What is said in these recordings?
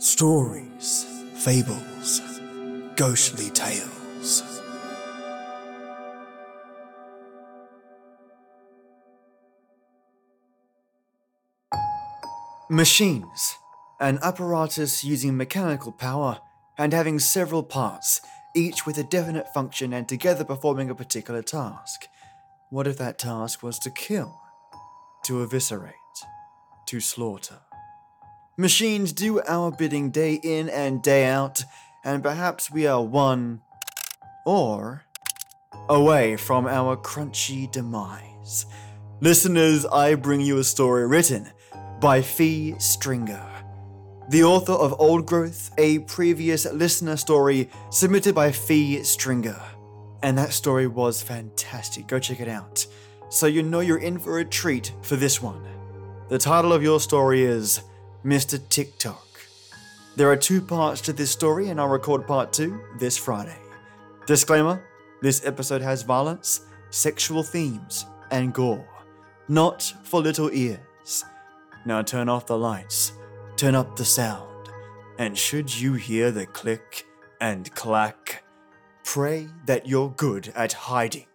Stories, fables, ghostly tales. Machines, an apparatus using mechanical power and having several parts, each with a definite function and together performing a particular task. What if that task was to kill, to eviscerate, to slaughter? Machines do our bidding day in and day out, and perhaps we are one or away from our crunchy demise. Listeners, I bring you a story written by Phee Stringer, the author of Old Growth, a previous listener story submitted by Phee Stringer. And that story was fantastic. Go check it out. So you know you're in for a treat for this one. The title of your story is Mr. Tick Tock. There are two parts to this story, and I'll record part two this Friday. Disclaimer this episode has violence, sexual themes, and gore. Not for little ears. Now turn off the lights, turn up the sound, and should you hear the click and clack, pray that you're good at hiding.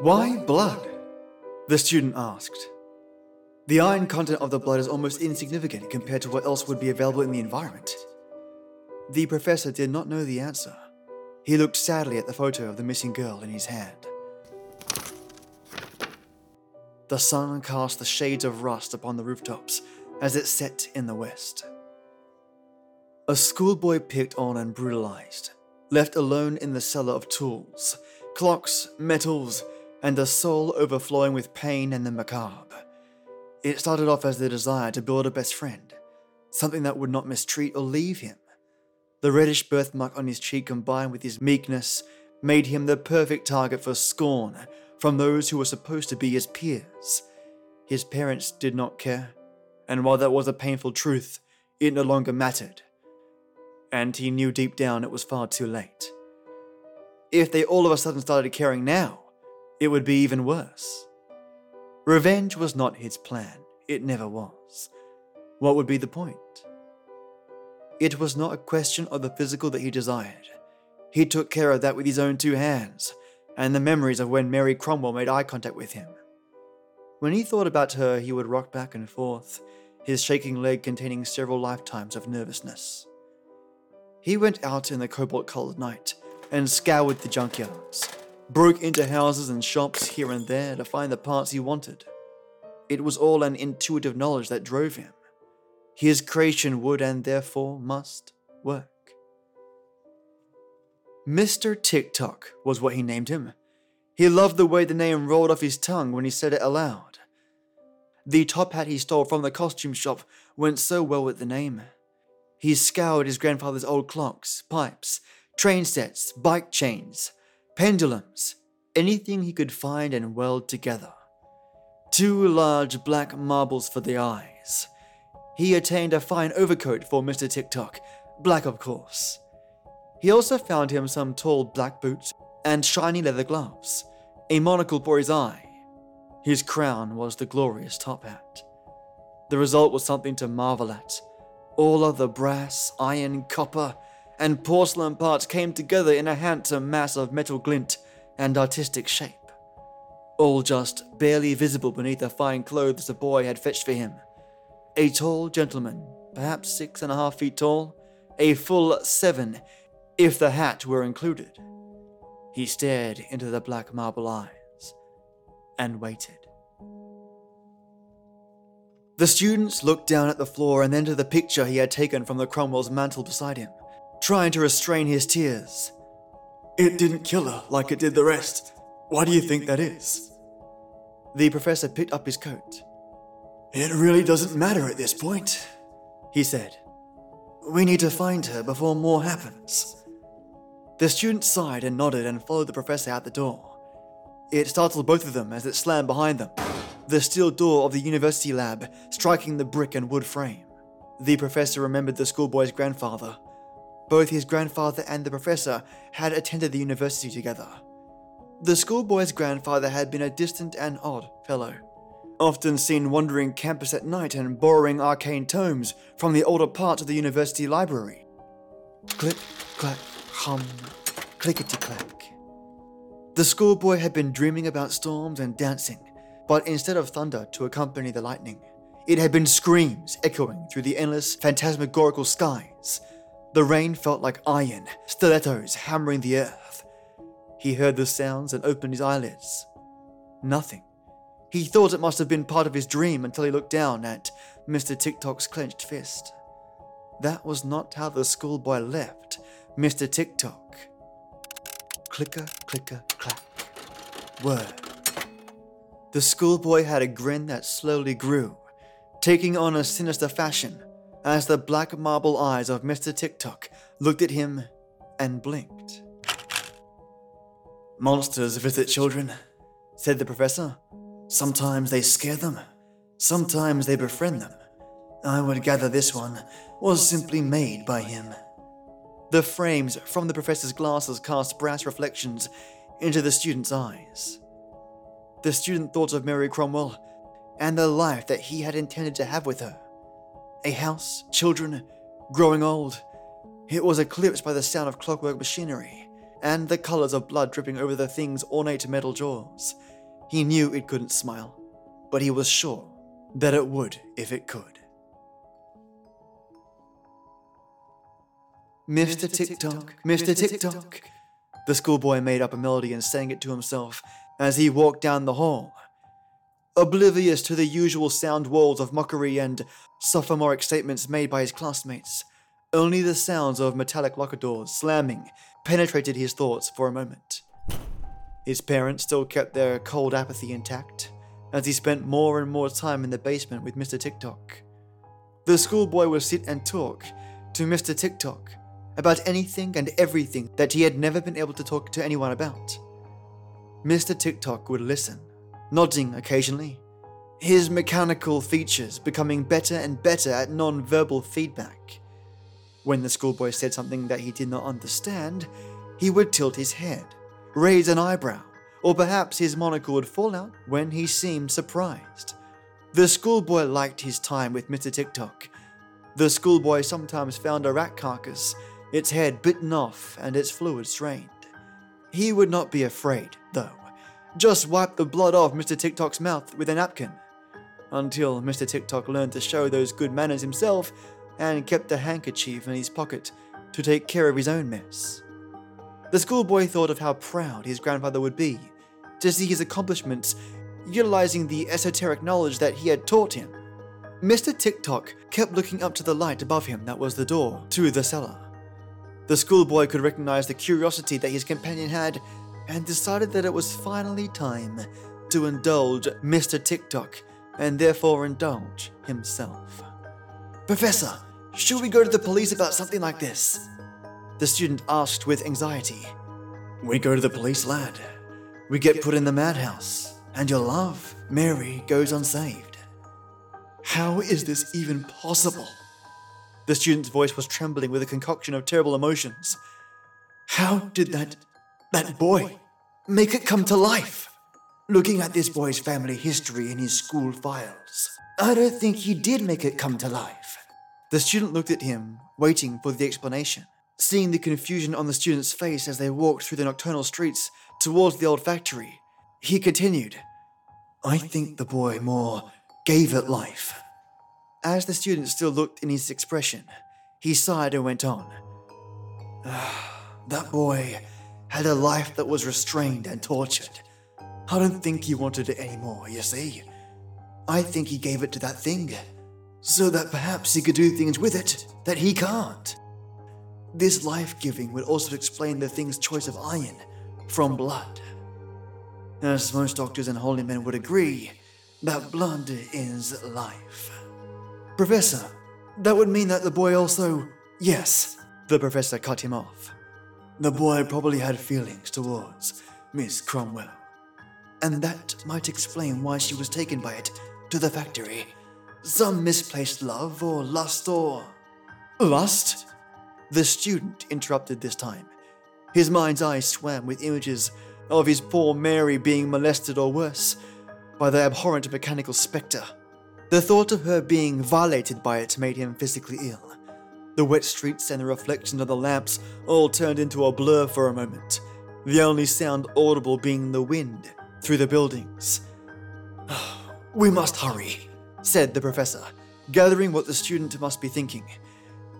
Why blood? The student asked. The iron content of the blood is almost insignificant compared to what else would be available in the environment. The professor did not know the answer. He looked sadly at the photo of the missing girl in his hand. The sun cast the shades of rust upon the rooftops as it set in the west. A schoolboy picked on and brutalized, left alone in the cellar of tools, clocks, metals, and a soul overflowing with pain and the macabre. It started off as the desire to build a best friend, something that would not mistreat or leave him. The reddish birthmark on his cheek combined with his meekness made him the perfect target for scorn from those who were supposed to be his peers. His parents did not care, and while that was a painful truth, it no longer mattered. And he knew deep down it was far too late. If they all of a sudden started caring now, it would be even worse. Revenge was not his plan, it never was. What would be the point? It was not a question of the physical that he desired. He took care of that with his own two hands, and the memories of when Mary Cromwell made eye contact with him. When he thought about her, he would rock back and forth, his shaking leg containing several lifetimes of nervousness. He went out in the cobalt colored night and scoured the junkyards, broke into houses and shops here and there to find the parts he wanted. It was all an intuitive knowledge that drove him. His creation would and therefore must work. Mr. Tick Tock was what he named him. He loved the way the name rolled off his tongue when he said it aloud. The top hat he stole from the costume shop went so well with the name. He scoured his grandfather's old clocks, pipes, train sets, bike chains, pendulums, anything he could find and weld together. Two large black marbles for the eyes. He attained a fine overcoat for Mr. Tick Tock, black of course. He also found him some tall black boots and shiny leather gloves, a monocle for his eye. His crown was the glorious top hat. The result was something to marvel at. All of the brass, iron, copper, and porcelain parts came together in a handsome mass of metal glint and artistic shape. All just barely visible beneath the fine clothes the boy had fetched for him. A tall gentleman, perhaps six and a half feet tall, a full seven, if the hat were included. He stared into the black marble eyes and waited. The students looked down at the floor and then to the picture he had taken from the Cromwell's mantel beside him trying to restrain his tears. It didn't kill her like it did the rest. Why do you think that is? The professor picked up his coat. It really doesn't matter at this point, he said. We need to find her before more happens. The student sighed and nodded and followed the professor out the door. It startled both of them as it slammed behind them, the steel door of the university lab striking the brick and wood frame. The professor remembered the schoolboy's grandfather, both his grandfather and the professor had attended the university together. The schoolboy's grandfather had been a distant and odd fellow. often seen wandering campus at night and borrowing arcane tomes from the older parts of the university library. Click, clack, hum, clickety clack. The schoolboy had been dreaming about storms and dancing, but instead of thunder to accompany the lightning, it had been screams echoing through the endless, phantasmagorical skies. The rain felt like iron, stilettos hammering the earth. He heard the sounds and opened his eyelids. Nothing. He thought it must have been part of his dream until he looked down at Mr. Tick Tock's clenched fist. That was not how the schoolboy left Mr. Tick Tock. Clicker, clicker, clack. Word. The schoolboy had a grin that slowly grew, taking on a sinister fashion as the black marble eyes of Mr. Tick Tock looked at him and blinked. Monsters visit children, said the professor. Sometimes they scare them, sometimes they befriend them. I would gather this one was simply made by him. The frames from the professor's glasses cast brass reflections into the student's eyes. The student thought of Mary Cromwell and the life that he had intended to have with her. A house, children, growing old. It was eclipsed by the sound of clockwork machinery and the colors of blood dripping over the thing's ornate metal jaws. He knew it couldn't smile, but he was sure that it would if it could. Mr. Tick Tock, Mr. Tick Tock. The schoolboy made up a melody and sang it to himself as he walked down the hall. Oblivious to the usual sound walls of mockery and sophomoric statements made by his classmates, only the sounds of metallic locker doors slamming penetrated his thoughts for a moment. His parents still kept their cold apathy intact, as he spent more and more time in the basement with Mr. Tick Tock. The schoolboy would sit and talk to Mr. Tick Tock about anything and everything that he had never been able to talk to anyone about. Mr. Tick Tock would listen, nodding occasionally, his mechanical features becoming better and better at non verbal feedback. When the schoolboy said something that he did not understand, he would tilt his head, raise an eyebrow, or perhaps his monocle would fall out when he seemed surprised. The schoolboy liked his time with Mr. Tick Tock. The schoolboy sometimes found a rat carcass its head bitten off and its fluids drained. He would not be afraid, though. Just wiped the blood off Mr. Tick Tock's mouth with a napkin. Until Mr. Tick Tock learned to show those good manners himself and kept a handkerchief in his pocket to take care of his own mess. The schoolboy thought of how proud his grandfather would be to see his accomplishments utilizing the esoteric knowledge that he had taught him. Mr. Tick Tock kept looking up to the light above him that was the door to the cellar. The schoolboy could recognize the curiosity that his companion had and decided that it was finally time to indulge Mr. Tick Tock and therefore indulge himself. Professor, should we go to the police about something like this? The student asked with anxiety. We go to the police, lad. We get put in the madhouse, and your love, Mary, goes unsaved. How is this even possible? The student's voice was trembling with a concoction of terrible emotions. How did that. that boy make it come to life? Looking at this boy's family history in his school files, I don't think he did make it come to life. The student looked at him, waiting for the explanation. Seeing the confusion on the student's face as they walked through the nocturnal streets towards the old factory, he continued, I think the boy more gave it life. As the student still looked in his expression, he sighed and went on. Ah, that boy had a life that was restrained and tortured. I don't think he wanted it anymore, you see. I think he gave it to that thing, so that perhaps he could do things with it that he can't. This life giving would also explain the thing's choice of iron from blood. As most doctors and holy men would agree, that blood is life. Professor, that would mean that the boy also. Yes, the professor cut him off. The boy probably had feelings towards Miss Cromwell. And that might explain why she was taken by it to the factory. Some misplaced love or lust or. Lust? The student interrupted this time. His mind's eye swam with images of his poor Mary being molested or worse. by the abhorrent mechanical spectre. The thought of her being violated by it made him physically ill. The wet streets and the reflections of the lamps all turned into a blur for a moment, the only sound audible being the wind through the buildings. we must hurry, said the professor, gathering what the student must be thinking.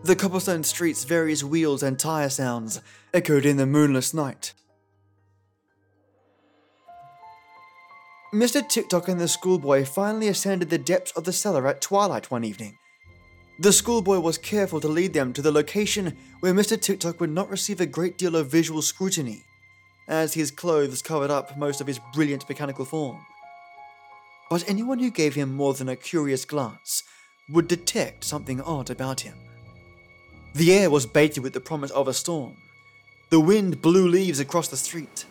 The cobblestone streets' various wheels and tire sounds echoed in the moonless night. Mr. Tick Tock and the schoolboy finally ascended the depths of the cellar at twilight one evening. The schoolboy was careful to lead them to the location where Mr. Tick Tock would not receive a great deal of visual scrutiny, as his clothes covered up most of his brilliant mechanical form. But anyone who gave him more than a curious glance would detect something odd about him. The air was baited with the promise of a storm. The wind blew leaves across the street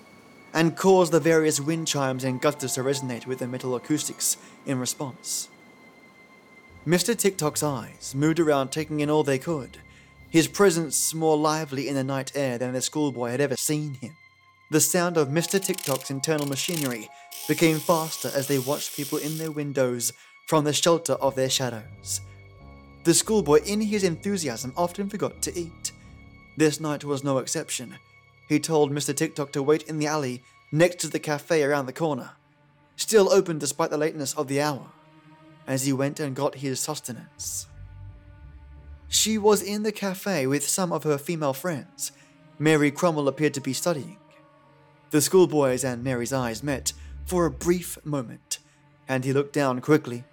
and caused the various wind chimes and gutters to resonate with the metal acoustics in response. Mr. Tick Tock's eyes moved around, taking in all they could, his presence more lively in the night air than the schoolboy had ever seen him. The sound of Mr. Tick Tock's internal machinery became faster as they watched people in their windows from the shelter of their shadows. The schoolboy, in his enthusiasm, often forgot to eat. This night was no exception. He told Mr. Tick Tock to wait in the alley next to the cafe around the corner, still open despite the lateness of the hour as he went and got his sustenance. She was in the cafe with some of her female friends. Mary Cromwell appeared to be studying. The schoolboy's and Mary's eyes met for a brief moment, and he looked down quickly,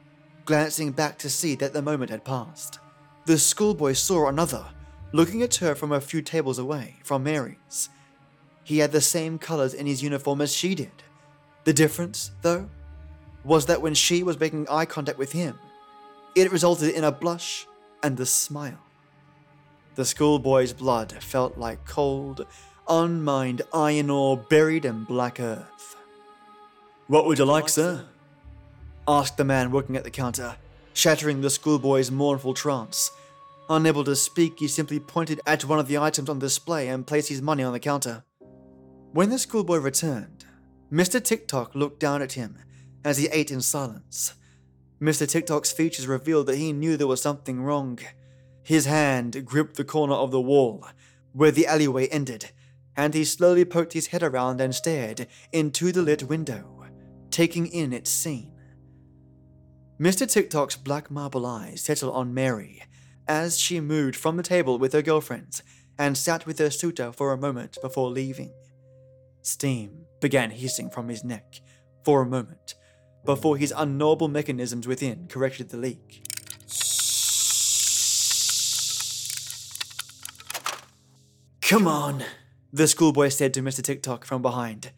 glancing back to see that the moment had passed. The schoolboy saw another, looking at her from a few tables away from Mary's. He had the same colors in his uniform as she did. The difference, though, was that when she was making eye contact with him, it resulted in a blush and a smile. The schoolboy's blood felt like cold, unmined iron ore buried in black earth. What would you like, sir? asked the man working at the counter, shattering the schoolboy's mournful trance. Unable to speak, he simply pointed at one of the items on display and placed his money on the counter. When the schoolboy returned, Mr. Tick Tock looked down at him as he ate in silence. Mr. Tick Tock's features revealed that he knew there was something wrong. His hand gripped the corner of the wall, where the alleyway ended, and he slowly poked his head around and stared into the lit window, taking in its scene. Mr. Tick Tock's black marble eyes settled on Mary as she moved from the table with her girlfriends and sat with her suitor for a moment before leaving. Steam began hissing from his neck for a moment before his unknowable mechanisms within corrected the leak. Come on, the schoolboy said to Mr. Tick Tock from behind,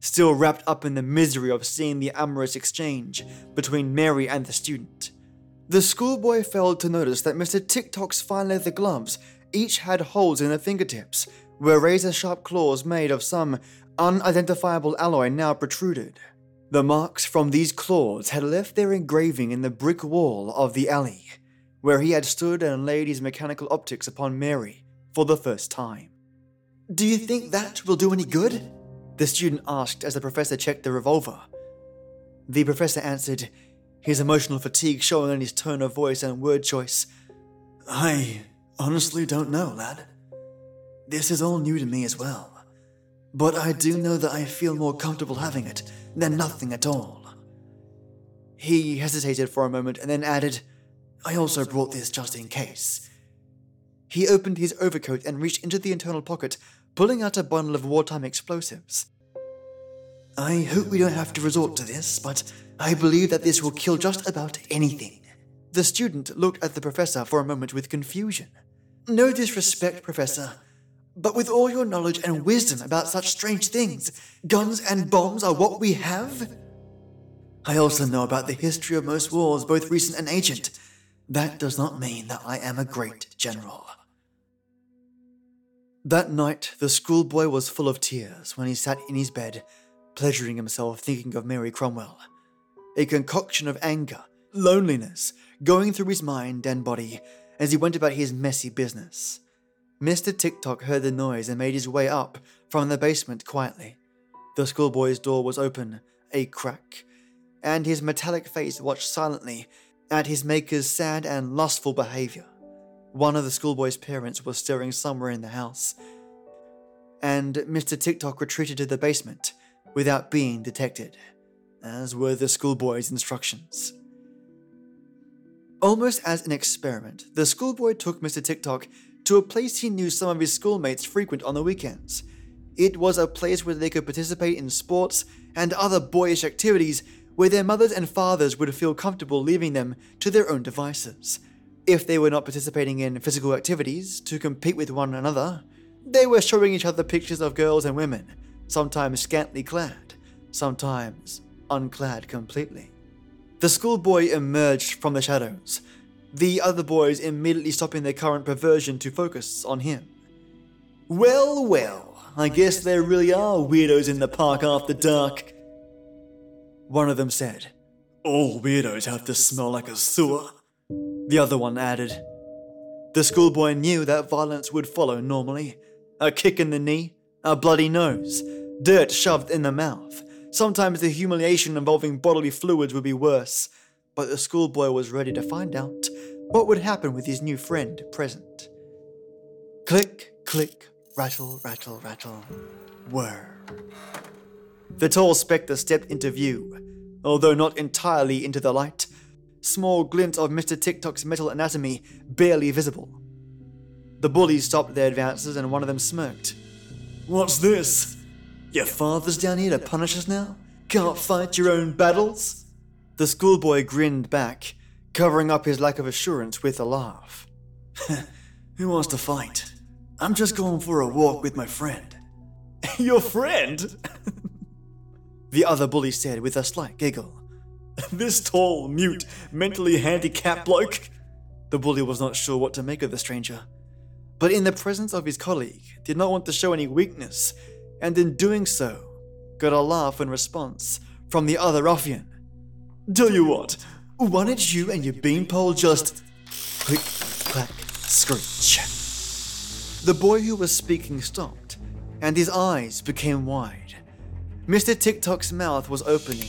still wrapped up in the misery of seeing the amorous exchange between Mary and the student. The schoolboy failed to notice that Mr. Tick Tock's fine leather gloves each had holes in their fingertips, where razor sharp claws made of some unidentifiable alloy now protruded. The marks from these claws had left their engraving in the brick wall of the alley, where he had stood and laid his mechanical optics upon Mary for the first time. Do you think that will do any good? The student asked as the professor checked the revolver. The professor answered, his emotional fatigue showing in his tone of voice and word choice. I honestly don't know, lad. This is all new to me as well. But I do know that I feel more comfortable having it than nothing at all. He hesitated for a moment and then added, I also brought this just in case. He opened his overcoat and reached into the internal pocket, pulling out a bundle of wartime explosives. I hope we don't have to resort to this, but I believe that this will kill just about anything. The student looked at the professor for a moment with confusion. No disrespect, Professor, but with all your knowledge and wisdom about such strange things, guns and bombs are what we have? I also know about the history of most wars, both recent and ancient. That does not mean that I am a great general. That night, the schoolboy was full of tears when he sat in his bed, pleasuring himself thinking of Mary Cromwell. A concoction of anger, loneliness, going through his mind and body as he went about his messy business. Mr. Tick Tock heard the noise and made his way up from the basement quietly. The schoolboy's door was open, a crack, and his metallic face watched silently at his maker's sad and lustful behavior. One of the schoolboy's parents was stirring somewhere in the house, and Mr. Tick Tock retreated to the basement without being detected, as were the schoolboy's instructions. Almost as an experiment, the schoolboy took Mr. Tick Tock to a place he knew some of his schoolmates frequent on the weekends. It was a place where they could participate in sports and other boyish activities where their mothers and fathers would feel comfortable leaving them to their own devices. If they were not participating in physical activities to compete with one another, they were showing each other pictures of girls and women, sometimes scantily clad, sometimes unclad completely. The schoolboy emerged from the shadows, the other boys immediately stopping their current perversion to focus on him. Well, well, I guess there really are weirdos in the park after dark, one of them said. All weirdos have to smell like a sewer. The other one added. The schoolboy knew that violence would follow normally a kick in the knee, a bloody nose, dirt shoved in the mouth. Sometimes the humiliation involving bodily fluids would be worse, but the schoolboy was ready to find out what would happen with his new friend present. Click, click, rattle, rattle, rattle, whir. The tall spectre stepped into view, although not entirely into the light. Small glint of Mr. Tick Tock's metal anatomy barely visible. The bullies stopped their advances and one of them smirked. What's this? Your father's down here to punish us now? Can't fight your own battles? The schoolboy grinned back, covering up his lack of assurance with a laugh. Who wants to fight? I'm just going for a walk with my friend. Your friend? the other bully said with a slight giggle. This tall, mute, mentally handicapped bloke? The bully was not sure what to make of the stranger, but in the presence of his colleague, did not want to show any weakness, and in doing so, got a laugh in response from the other ruffian. Tell you what, why don't you and your beanpole just click, clack, screech? The boy who was speaking stopped, and his eyes became wide. Mr. Tick Tock's mouth was opening,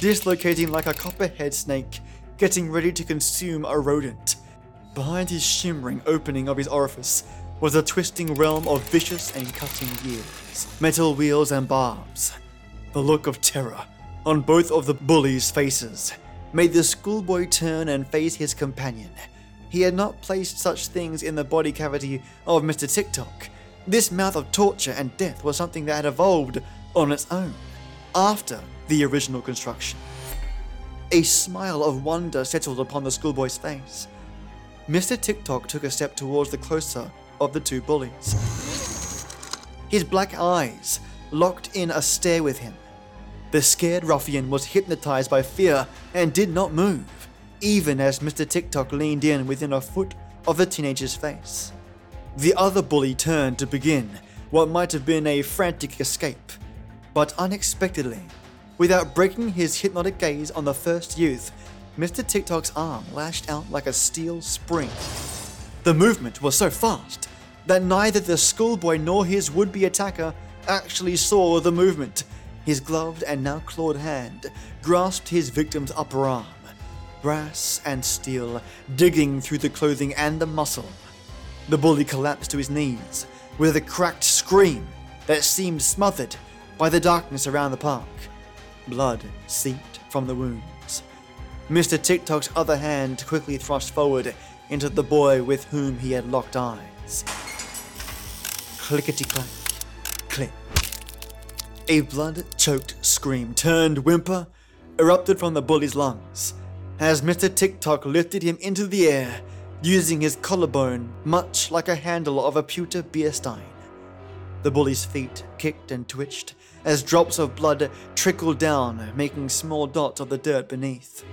dislocating like a copperhead snake getting ready to consume a rodent. Behind his shimmering opening of his orifice was a twisting realm of vicious and cutting gears, metal wheels and barbs. The look of terror on both of the bullies' faces made the schoolboy turn and face his companion. He had not placed such things in the body cavity of Mr. Tick Tock. This mouth of torture and death was something that had evolved on its own after the original construction. A smile of wonder settled upon the schoolboy's face. Mr. Tick Tock took a step towards the closer of the two bullies. His black eyes locked in a stare with him. The scared ruffian was hypnotized by fear and did not move, even as Mr. Tick Tock leaned in within a foot of the teenager's face. The other bully turned to begin what might have been a frantic escape, but unexpectedly, without breaking his hypnotic gaze on the first youth, Mr. Tick Tock's arm lashed out like a steel spring. The movement was so fast that neither the schoolboy nor his would be attacker actually saw the movement. His gloved and now clawed hand grasped his victim's upper arm, brass and steel digging through the clothing and the muscle. The bully collapsed to his knees with a cracked scream that seemed smothered by the darkness around the park. Blood seeped from the wounds. Mr. Tick Tock's other hand quickly thrust forward into the boy with whom he had locked eyes. Clickety clack. A blood choked scream turned whimper erupted from the bully's lungs as Mr. Tick Tock lifted him into the air using his collarbone much like a handle of a pewter beer stein. The bully's feet kicked and twitched as drops of blood trickled down, making small dots of the dirt beneath.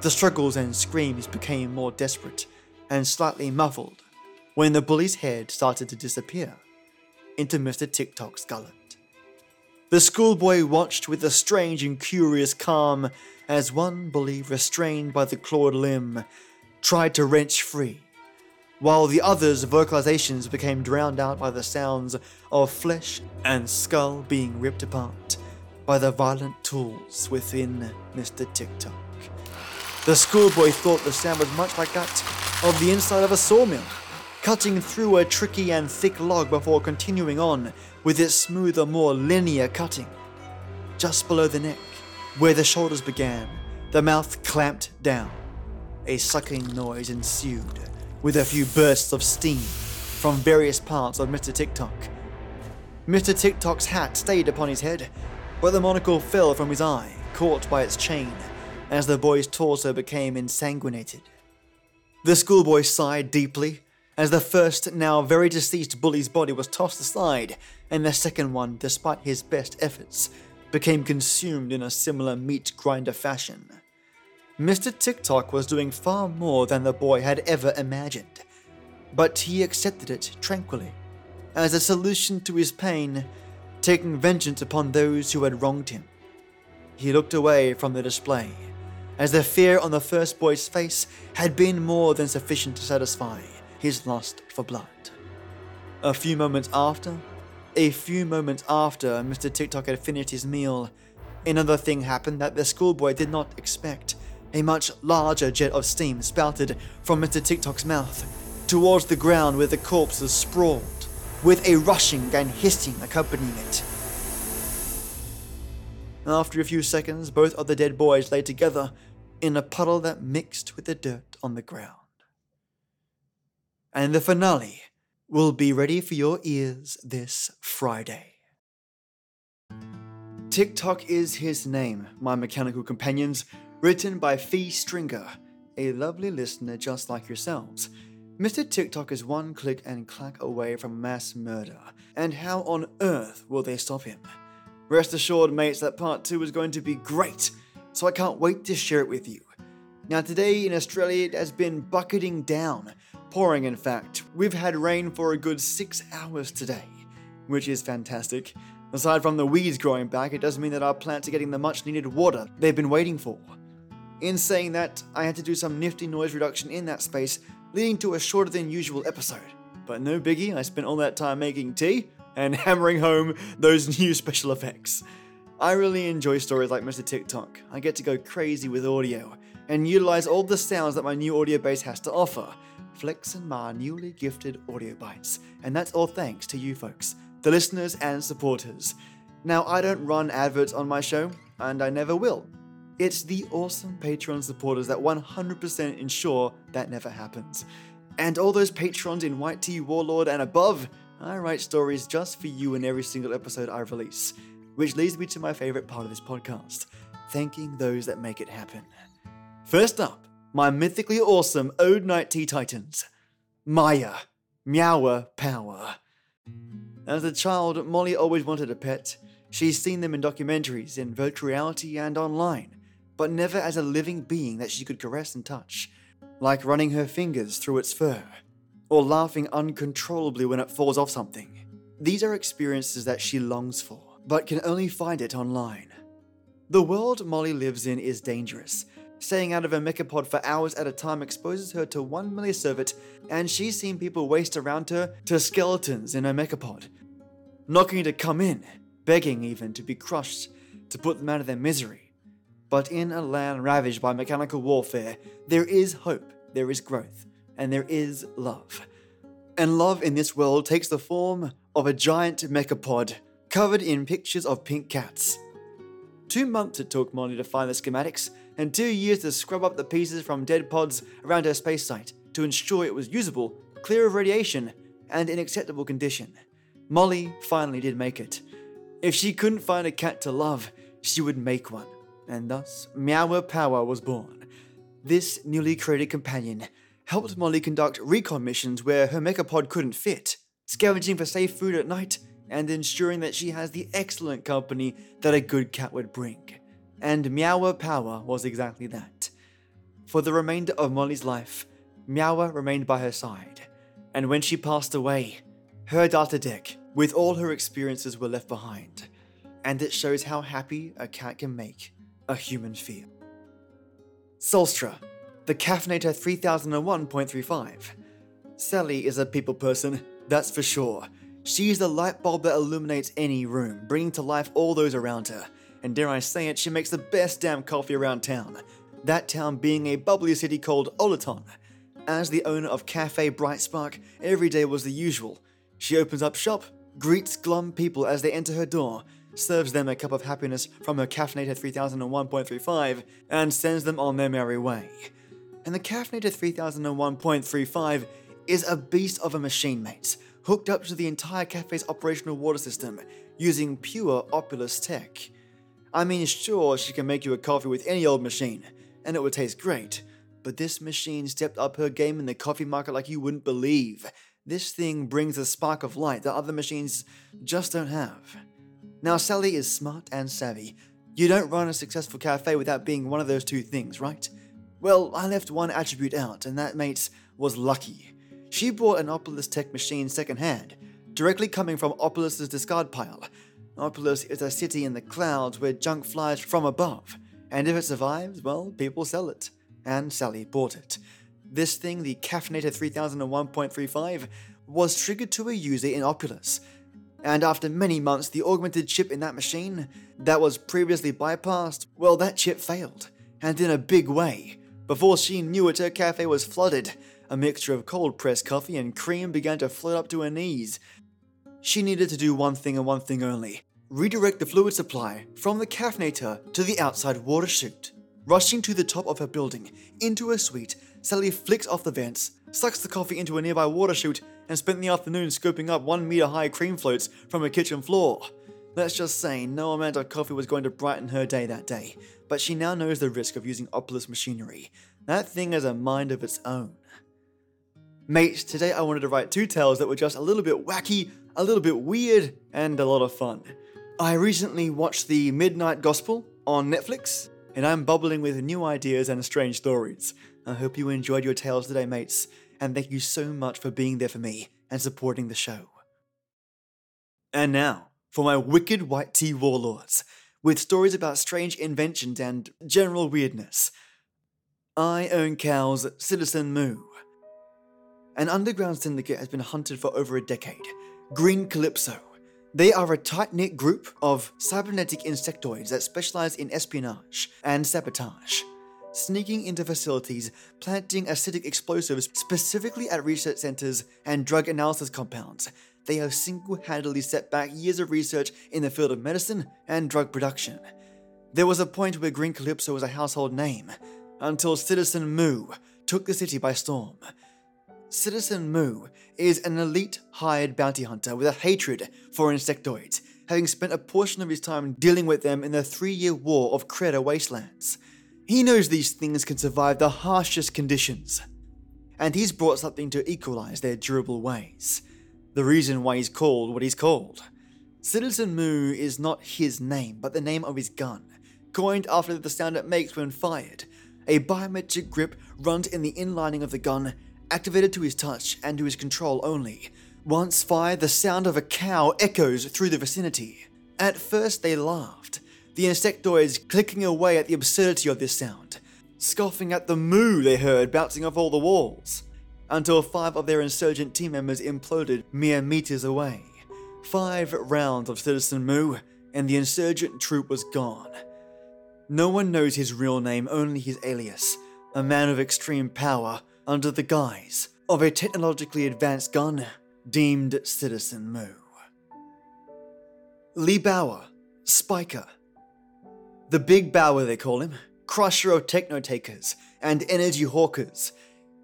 The struggles and screams became more desperate and slightly muffled when the bully's head started to disappear into Mr. Tick Tock's gullet. The schoolboy watched with a strange and curious calm as one bully, restrained by the clawed limb, tried to wrench free while the other's vocalizations became drowned out by the sounds of flesh and skull being ripped apart. by the violent tools within Mr. Tick Tock. The schoolboy thought the sound was much like that of the inside of a sawmill, cutting through a tricky and thick log before continuing on with its smoother, more linear cutting. Just below the neck, where the shoulders began, the mouth clamped down. A sucking noise ensued, with a few bursts of steam from various parts of Mr. Tick Tock. Mr. Tick Tock's hat stayed upon his head, but the monocle fell from his eye, caught by its chain, as the boy's torso became ensanguinated. The schoolboy sighed deeply as the first, now very deceased bully's body was tossed aside, and the second one, despite his best efforts, became consumed in a similar meat grinder fashion. Mr. Tick Tock was doing far more than the boy had ever imagined, but he accepted it tranquilly, as a solution to his pain, taking vengeance upon those who had wronged him. He looked away from the display, as the fear on the first boy's face had been more than sufficient to satisfy his lust for blood. A few moments after, a few moments after Mr. Tick Tock had finished his meal, another thing happened that the schoolboy did not expect. A much larger jet of steam spouted from Mr. Tick Tock's mouth towards the ground where the corpses sprawled, with a rushing and hissing accompanying it. After a few seconds, both of the dead boys lay together in a puddle that mixed with the dirt on the ground. And the finale will be ready for your ears this Friday. Tick Tock is his name, my mechanical companions, written by Phee Stringer, a lovely listener just like yourselves. Mr. Tick Tock is one click and clack away from mass murder, and how on earth will they stop him? Rest assured, mates, that part 2 is going to be great, so I can't wait to share it with you. Now, today in Australia, it has been bucketing down, pouring in fact. We've had rain for a good six hours today, which is fantastic. Aside from the weeds growing back, it does mean that our plants are getting the much needed water they've been waiting for. In saying that, I had to do some nifty noise reduction in that space leading to a shorter than usual episode. But no biggie, I spent all that time making tea and hammering home those new special effects. I really enjoy stories like Mr. Tick Tock. I get to go crazy with audio and utilize all the sounds that my new audio base has to offer, flexing my newly gifted audio bites. And that's all thanks to you folks, the listeners and supporters. Now, I don't run adverts on my show, and I never will. It's the awesome Patreon supporters that 100% ensure that never happens. And all those patrons in White Tea Warlord and above, I write stories just for you in every single episode I release. Which leads me to my favorite part of this podcast thanking those that make it happen. First up, my mythically awesome Oud Night Tea Titans Mayah, Meower Power. As a child, Molly always wanted a pet. She's seen them in documentaries, in virtual reality, and online but never as a living being that she could caress and touch, like running her fingers through its fur, or laughing uncontrollably when it falls off something. These are experiences that she longs for, but can only find it online. The world Molly lives in is dangerous. Staying out of her mechapod for hours at a time exposes her to one millisievert, and she's seen people waste around her to skeletons in her mechapod, knocking to come in, begging even to be crushed to put them out of their misery. But in a land ravaged by mechanical warfare, there is hope, there is growth, and there is love. And love in this world takes the form of a giant mechapod covered in pictures of pink cats. Two months it took Molly to find the schematics, and two years to scrub up the pieces from dead pods around her space site to ensure it was usable, clear of radiation, and in acceptable condition. Molly finally did make it. If she couldn't find a cat to love, she would make one and thus Meower Power was born. This newly created companion helped Molly conduct recon missions where her mechapod couldn't fit, scavenging for safe food at night, and ensuring that she has the excellent company that a good cat would bring. And Meower Power was exactly that. For the remainder of Molly's life, Meower remained by her side, and when she passed away, her daughter deck with all her experiences were left behind, and it shows how happy a cat can make a human feel. Solstra, the Caffeinator 3001.35. Sally is a people person, that's for sure. She's the light bulb that illuminates any room, bringing to life all those around her. and dare I say it, she makes the best damn coffee around town. That town being a bubbly city called Olaton. As the owner of Cafe Bright Spark, every day was the usual. She opens up shop, greets glum people as they enter her door, serves them a cup of happiness from her caffeinator 3001.35, and sends them on their merry way. And the caffeinator 3001.35 is a beast of a machine, mates, hooked up to the entire cafe's operational water system using pure Opulus tech. I mean, sure, she can make you a coffee with any old machine, and it would taste great, but this machine stepped up her game in the coffee market like you wouldn't believe. This thing brings a spark of light that other machines just don't have. Now, Sally is smart and savvy. You don't run a successful cafe without being one of those two things, right? Well, I left one attribute out, and that, mates, was lucky. She bought an Opulus Tech machine secondhand, directly coming from Opulus's discard pile. Opulus is a city in the clouds where junk flies from above, and if it survives, well, people sell it. And Sally bought it. This thing, the Caffeinator 3001.35, was triggered to a user in Opulus, and after many months, the augmented chip in that machine that was previously bypassed, well, that chip failed, and in a big way. Before she knew it, her cafe was flooded. A mixture of cold pressed coffee and cream began to float up to her knees. She needed to do one thing and one thing only redirect the fluid supply from the caffeinator to the outside water chute. Rushing to the top of her building, into her suite, Sally flicks off the vents, sucks the coffee into a nearby water chute, and spent the afternoon scooping up one meter high cream floats from her kitchen floor. Let's just say no amount of coffee was going to brighten her day that day, but she now knows the risk of using Opulus machinery. That thing has a mind of its own. Mates, today I wanted to write two tales that were just a little bit wacky, a little bit weird, and a lot of fun. I recently watched The Midnight Gospel on Netflix, and I'm bubbling with new ideas and strange stories. I hope you enjoyed your tales today, mates and thank you so much for being there for me and supporting the show. And now, for my wicked white tea warlords, with stories about strange inventions and general weirdness. I own cows, Citizen Moo. An underground syndicate has been hunted for over a decade Green Calypso. They are a tight knit group of cybernetic insectoids that specialize in espionage and sabotage sneaking into facilities, planting acidic explosives specifically at research centers and drug analysis compounds. They have single handedly set back years of research in the field of medicine and drug production. There was a point where Green Calypso was a household name, until Citizen Moo took the city by storm. Citizen Moo is an elite hired bounty hunter with a hatred for insectoids, having spent a portion of his time dealing with them in the three year war of Kreta Wastelands. He knows these things can survive the harshest conditions, and he's brought something to equalize their durable ways. The reason why he's called what he's called. Citizen Moo is not his name, but the name of his gun, coined after the sound it makes when fired. A biometric grip runs in the inlining of the gun, activated to his touch and to his control only. Once fired, the sound of a cow echoes through the vicinity. At first, they laughed, the insectoids clicking away at the absurdity of this sound, scoffing at the moo they heard bouncing off all the walls, until five of their insurgent team members imploded mere meters away. Five rounds of Citizen Moo, and the insurgent troop was gone. No one knows his real name, only his alias, a man of extreme power under the guise of a technologically advanced gun deemed Citizen Moo. Lee Bower, Spiker, the Big Bower, they call him, crusher of techno takers and energy hawkers.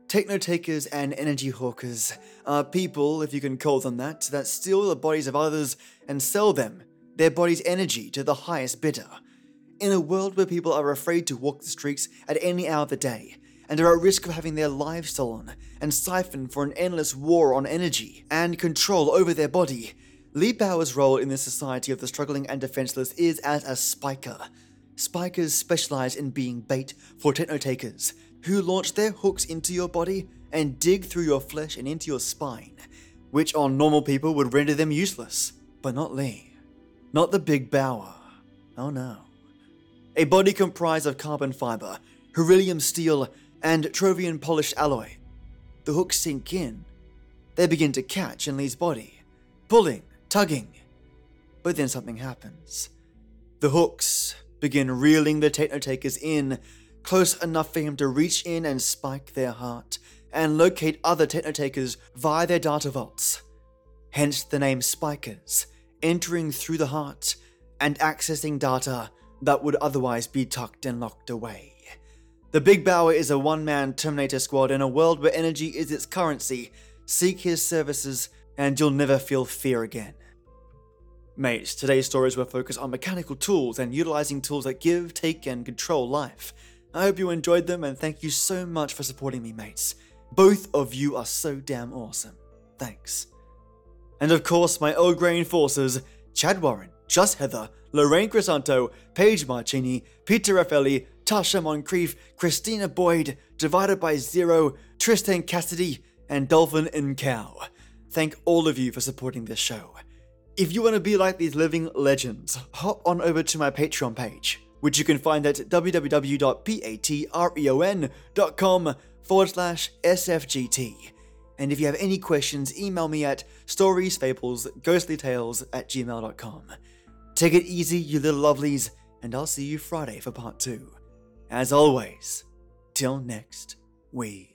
Techno takers and energy hawkers are people, if you can call them that, that steal the bodies of others and sell them, their body's energy, to the highest bidder. In a world where people are afraid to walk the streets at any hour of the day, and are at risk of having their lives stolen and siphoned for an endless war on energy and control over their body, Lee Bower's role in the society of the struggling and defenseless is as a spiker, Spikers specialize in being bait for techno takers who launch their hooks into your body and dig through your flesh and into your spine, which on normal people would render them useless, but not Lee. Not the Big Bower. Oh no. A body comprised of carbon fiber, beryllium steel, and trovian polished alloy. The hooks sink in. They begin to catch in Lee's body, pulling, tugging. But then something happens. The hooks begin reeling the Technotakers in, close enough for him to reach in and spike their heart, and locate other Technotakers via their data vaults. Hence the name Spikers, entering through the heart and accessing data that would otherwise be tucked and locked away. The Big Bower is a one man Terminator squad in a world where energy is its currency. Seek his services, and you'll never feel fear again. Mates, today's stories will focus on mechanical tools and utilizing tools that give, take, and control life. I hope you enjoyed them, and thank you so much for supporting me, mates. Both of you are so damn awesome. Thanks. And of course, my old grain forces Chad Warren, Just Heather, Lorraine Cresanto, Page Marchini, Peter Raffaelli, Tasha Moncrief, Christina Boyd, Divided by Zero, Tristan Cassida, and Dolphin and Cow. Thank all of you for supporting this show. If you want to be like these living legends, hop on over to my Patreon page, which you can find at www.patreon.com forward slash SFGT. And if you have any questions, email me at storiesfablesghostlytales at gmail.com. Take it easy, you little lovelies, and I'll see you Friday for part two. As always, till next week.